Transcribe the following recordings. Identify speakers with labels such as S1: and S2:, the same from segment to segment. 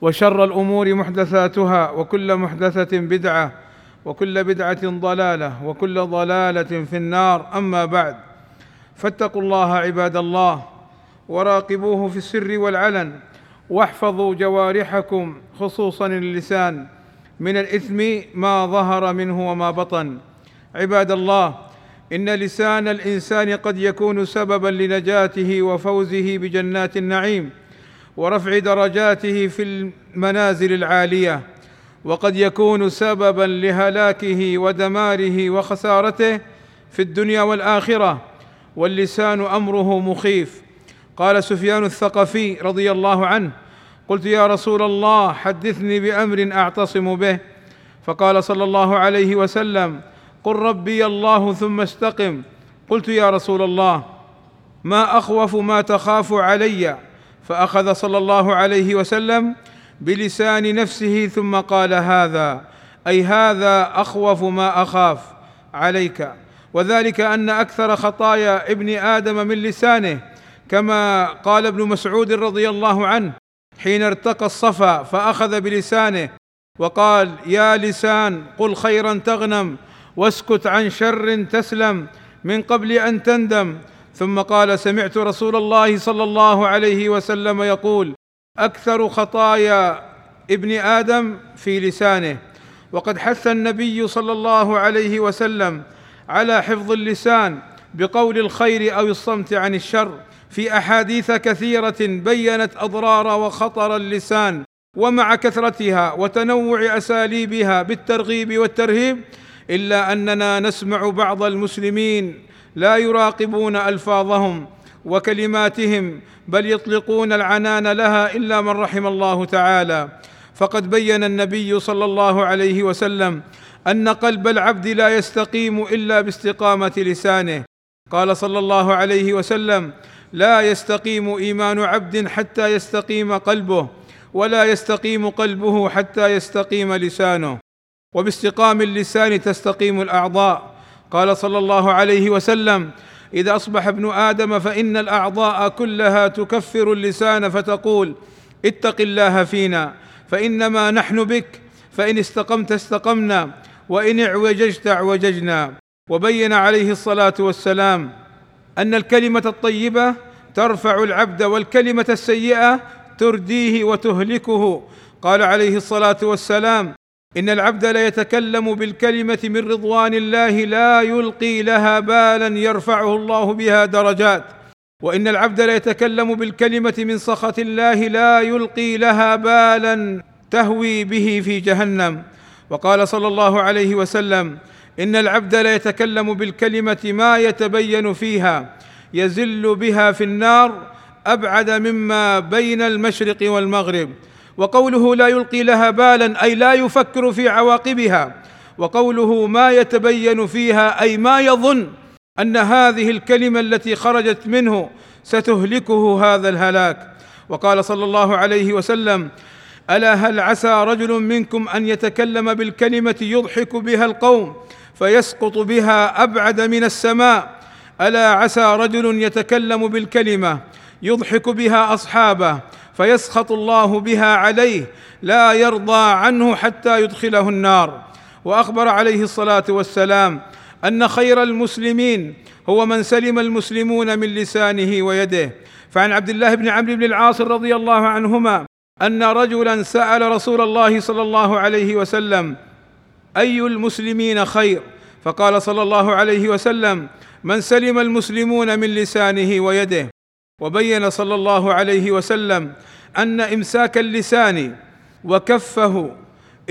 S1: وشر الأمور محدثاتها وكل محدثة بدعة وكل بدعة ضلالة وكل ضلالة في النار. أما بعد فاتقوا الله عباد الله وراقبوه في السر والعلن واحفظوا جوارحكم خصوصا اللسان من الإثم ما ظهر منه وما بطن. عباد الله إن لسان الإنسان قد يكون سببا لنجاته وفوزه بجنات النعيم. ورفع درجاته في المنازل العالية وقد يكون سببا لهلاكه ودماره وخسارته في الدنيا والآخرة واللسان أمره مخيف. قال سفيان الثقفي رضي الله عنه قلت يا رسول الله حدثني بأمر أعتصم به. فقال صلى الله عليه وسلم قل ربي الله ثم استقم. قلت يا رسول الله ما أخوف ما تخاف علي. فأخذ صلى الله عليه وسلم بلسان نفسه ثم قال هذا أي هذا أخوف ما أخاف عليك. وذلك أن أكثر خطايا ابن آدم من لسانه كما قال ابن مسعود رضي الله عنه حين ارتقى الصفا فأخذ بلسانه وقال يا لسان قل خيرا تغنم واسكت عن شر تسلم من قبل أن تندم ثم قال سمعت رسول الله صلى الله عليه وسلم يقول أكثر خطايا ابن آدم في لسانه. وقد حث النبي صلى الله عليه وسلم على حفظ اللسان بقول الخير أو الصمت عن الشر في أحاديث كثيرة بينت أضرار وخطر اللسان ومع كثرتها وتنوع أساليبها بالترغيب والترهيب إلا أننا نسمع بعض المسلمين لا يراقبون ألفاظهم وكلماتهم بل يطلقون العنان لها إلا من رحم الله تعالى. فقد بين النبي صلى الله عليه وسلم أن قلب العبد لا يستقيم إلا باستقامة لسانه. قال صلى الله عليه وسلم لا يستقيم إيمان عبد حتى يستقيم قلبه ولا يستقيم قلبه حتى يستقيم لسانه. وباستقام اللسان تستقيم الأعضاء. قال صلى الله عليه وسلم إذا أصبح ابن آدم فإن الأعضاء كلها تكفر اللسان فتقول اتق الله فينا فإنما نحن بك فإن استقمت استقمنا وإن اعوججت اعوججنا. وبين عليه الصلاة والسلام أن الكلمة الطيبة ترفع العبد والكلمة السيئة ترديه وتهلكه. قال عليه الصلاة والسلام إن العبد ليتكلم بالكلمة من رضوان الله لا يلقي لها بالا يرفعه الله بها درجات. وإن العبد ليتكلم بالكلمة من سخط الله لا يلقي لها بالا تهوي به في جهنم. وقال صلى الله عليه وسلم إن العبد ليتكلم بالكلمة ما يتبين فيها يزل بها في النار أبعد مما بين المشرق والمغرب. وقوله لا يلقي لها بالا أي لا يفكر في عواقبها. وقوله ما يتبين فيها أي ما يظن أن هذه الكلمة التي خرجت منه ستهلكه هذا الهلاك. وقال صلى الله عليه وسلم ألا هل عسى رجل منكم أن يتكلم بالكلمة يضحك بها القوم فيسقط بها أبعد من السماء؟ ألا عسى رجل يتكلم بالكلمة يضحك بها أصحابه فيسخط الله بها عليه لا يرضى عنه حتى يدخله النار. وأخبر عليه الصلاة والسلام أن خير المسلمين هو من سلم المسلمون من لسانه ويده. فعن عبد الله بن عمرو بن العاص رضي الله عنهما أن رجلا سأل رسول الله صلى الله عليه وسلم أي المسلمين خير؟ فقال صلى الله عليه وسلم من سلم المسلمون من لسانه ويده. وبين صلى الله عليه وسلم أن إمساك اللسان وكفه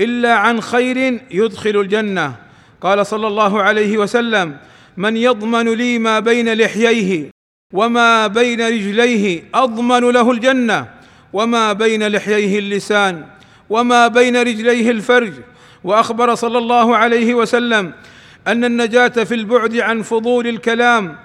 S1: إلا عن خير يدخل الجنة. قال صلى الله عليه وسلم من يضمن لي ما بين لحييه وما بين رجليه أضمن له الجنة وما بين لحييه اللسان وما بين رجليه الفرج. وأخبر صلى الله عليه وسلم أن النجاة في البعد عن فضول الكلام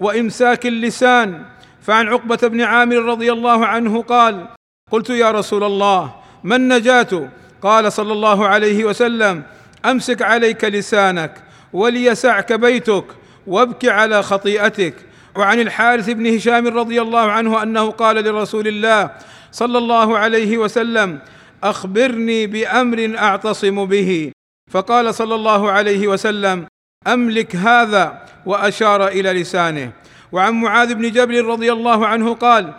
S1: وإمساك اللسان فعن عقبة بن عامر رضي الله عنه قال قلت يا رسول الله ما النجاة؟ قال صلى الله عليه وسلم أمسك عليك لسانك وليسعك بيتك وابك على خطيئتك. وعن الحارث بن هشام رضي الله عنه أنه قال لرسول الله صلى الله عليه وسلم أخبرني بأمر أعتصم به. فقال صلى الله عليه وسلم أملك هذا وأشار إلى لسانه. وعن معاذ بن جبل رضي الله عنه قال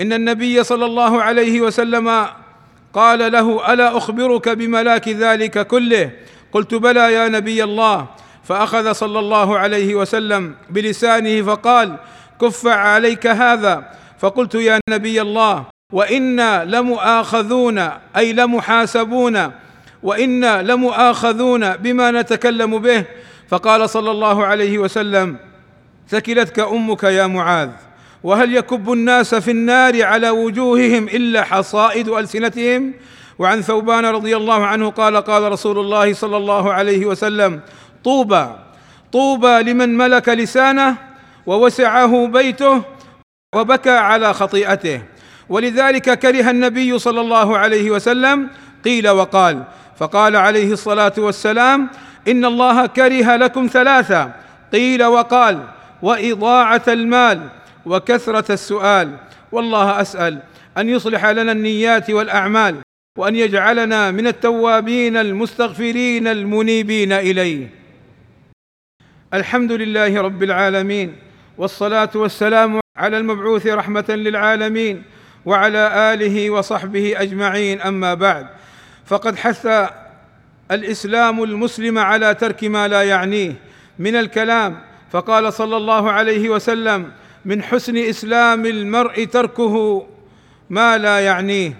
S1: إن النبي صلى الله عليه وسلم قال له ألا أخبرك بملاك ذلك كله؟ قلت بلى يا نبي الله. فأخذ صلى الله عليه وسلم بلسانه فقال كف عليك هذا. فقلت يا نبي الله وإنا لمؤاخذون أي لمحاسبون وإنا لمؤاخذون بما نتكلم به. فقال صلى الله عليه وسلم ثكلتك أمك يا معاذ وهل يكب الناس في النار على وجوههم إلا حصائد ألسنتهم؟ وعن ثوبان رضي الله عنه قال قال رسول الله صلى الله عليه وسلم طوبى طوبى لمن ملك لسانه ووسعه بيته وبكى على خطيئته. ولذلك كره النبي صلى الله عليه وسلم قيل وقال. فقال عليه الصلاة والسلام إن الله كره لكم ثلاثة قيل وقال وإضاعة المال وكثرة السؤال. والله أسأل أن يصلح لنا النيات والأعمال وأن يجعلنا من التوابين المستغفرين المنيبين إليه. الحمد لله رب العالمين والصلاة والسلام على المبعوث رحمة للعالمين وعلى آله وصحبه أجمعين. أما بعد فقد حث الإسلام المسلم على ترك ما لا يعنيه من الكلام فقال صلى الله عليه وسلم من حسن إسلام المرء تركه ما لا يعنيه.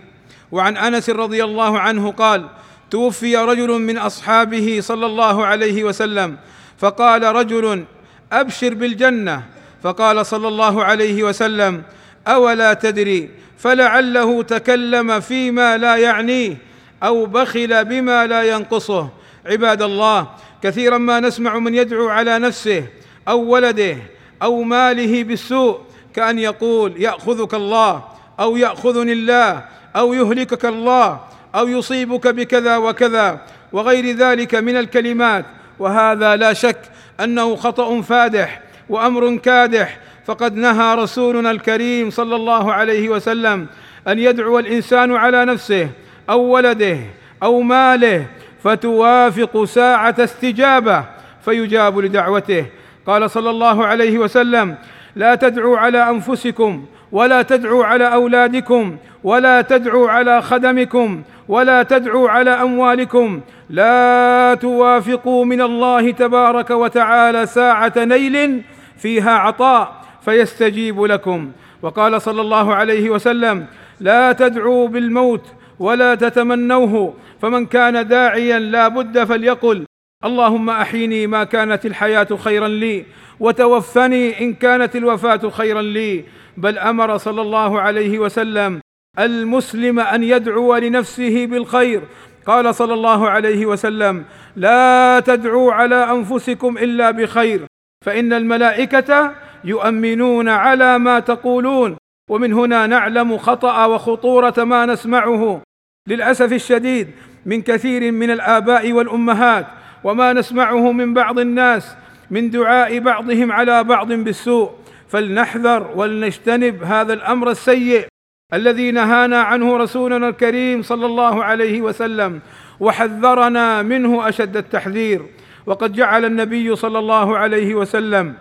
S1: وعن أنس رضي الله عنه قال توفي رجل من أصحابه صلى الله عليه وسلم فقال رجل أبشر بالجنة. فقال صلى الله عليه وسلم أولا تدري فلعله تكلم فيما لا يعنيه أو بخل بما لا ينقصه. عباد الله كثيرا ما نسمع من يدعو على نفسه أو ولده أو ماله بالسوء كأن يقول يأخذك الله أو يأخذني الله أو يهلكك الله أو يصيبك بكذا وكذا وغير ذلك من الكلمات. وهذا لا شك أنه خطأ فادح وأمر كادح. فقد نهى رسولنا الكريم صلى الله عليه وسلم أن يدعو الإنسان على نفسه أو ولده أو ماله فتوافق ساعة استجابة فيجاب لدعوته. قال صلى الله عليه وسلم لا تدعوا على أنفسكم ولا تدعوا على أولادكم ولا تدعوا على خدمكم ولا تدعوا على أموالكم لا توافقوا من الله تبارك وتعالى ساعة نيل فيها عطاء فيستجيب لكم. وقال صلى الله عليه وسلم لا تدعوا بالموت ولا تتمنوه فمن كان داعيا لا بد فليقل اللهم أحيني ما كانت الحياة خيرا لي وتوفني إن كانت الوفاة خيرا لي. بل أمر صلى الله عليه وسلم المسلم أن يدعو لنفسه بالخير. قال صلى الله عليه وسلم لا تدعوا على أنفسكم إلا بخير فإن الملائكة يؤمنون على ما تقولون. ومن هنا نعلم خطأ وخطورة ما نسمعه. للأسف الشديد من كثير من الآباء والأمهات وما نسمعه من بعض الناس من دعاء بعضهم على بعض بالسوء. فلنحذر ولنجتنب هذا الأمر السيء الذي نهانا عنه رسولنا الكريم صلى الله عليه وسلم وحذرنا منه أشد التحذير. وقد جعل النبي صلى الله عليه وسلم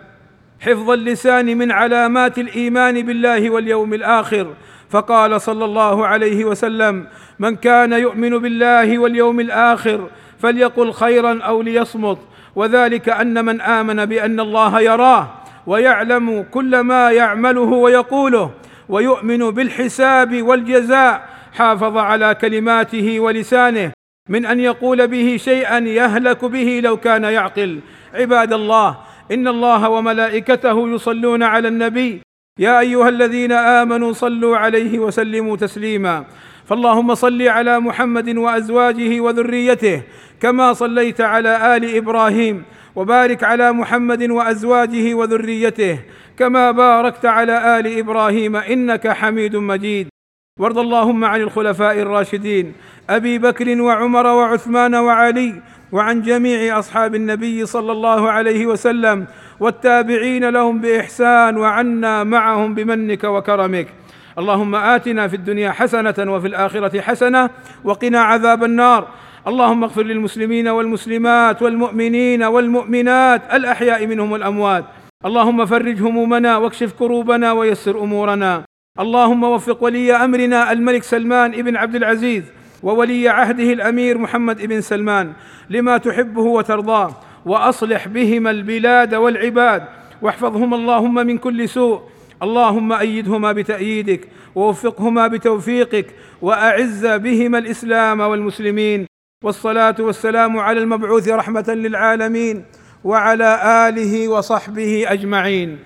S1: حفظ اللسان من علامات الإيمان بالله واليوم الآخر. فقال صلى الله عليه وسلم من كان يؤمن بالله واليوم الآخر فليقل خيرا أو ليصمت. وذلك أن من آمن بأن الله يراه ويعلم كل ما يعمله ويقوله ويؤمن بالحساب والجزاء حافظ على كلماته ولسانه من أن يقول به شيئا يهلك به لو كان يعقل. عباد الله إن الله وملائكته يصلون على النبي. يا أيها الذين آمنوا صلوا عليه وسلموا تسليما. فاللهم صل على محمد وأزواجه وذريته كما صليت على آل إبراهيم وبارك على محمد وأزواجه وذريته كما باركت على آل إبراهيم إنك حميد مجيد. وارض اللهم عن الخلفاء الراشدين أبي بكر وعمر وعثمان وعلي وعن جميع أصحاب النبي صلى الله عليه وسلم والتابعين لهم بإحسان وعنا معهم بمنك وكرمك. اللهم آتنا في الدنيا حسنة وفي الآخرة حسنة وقنا عذاب النار. اللهم اغفر للمسلمين والمسلمات والمؤمنين والمؤمنات الأحياء منهم والأموات. اللهم فرج همومنا واكشف كروبنا ويسر أمورنا. اللهم وفق ولي أمرنا الملك سلمان بن عبد العزيز وولي عهده الأمير محمد بن سلمان لما تحبه وترضاه. وأصلح بهما البلاد والعباد. واحفظهما اللهم من كل سوء. اللهم أيدهما بتأييدك ووفقهما بتوفيقك وأعز بهما الإسلام والمسلمين والصلاة والسلام على المبعوث رحمة للعالمين وعلى آله وصحبه أجمعين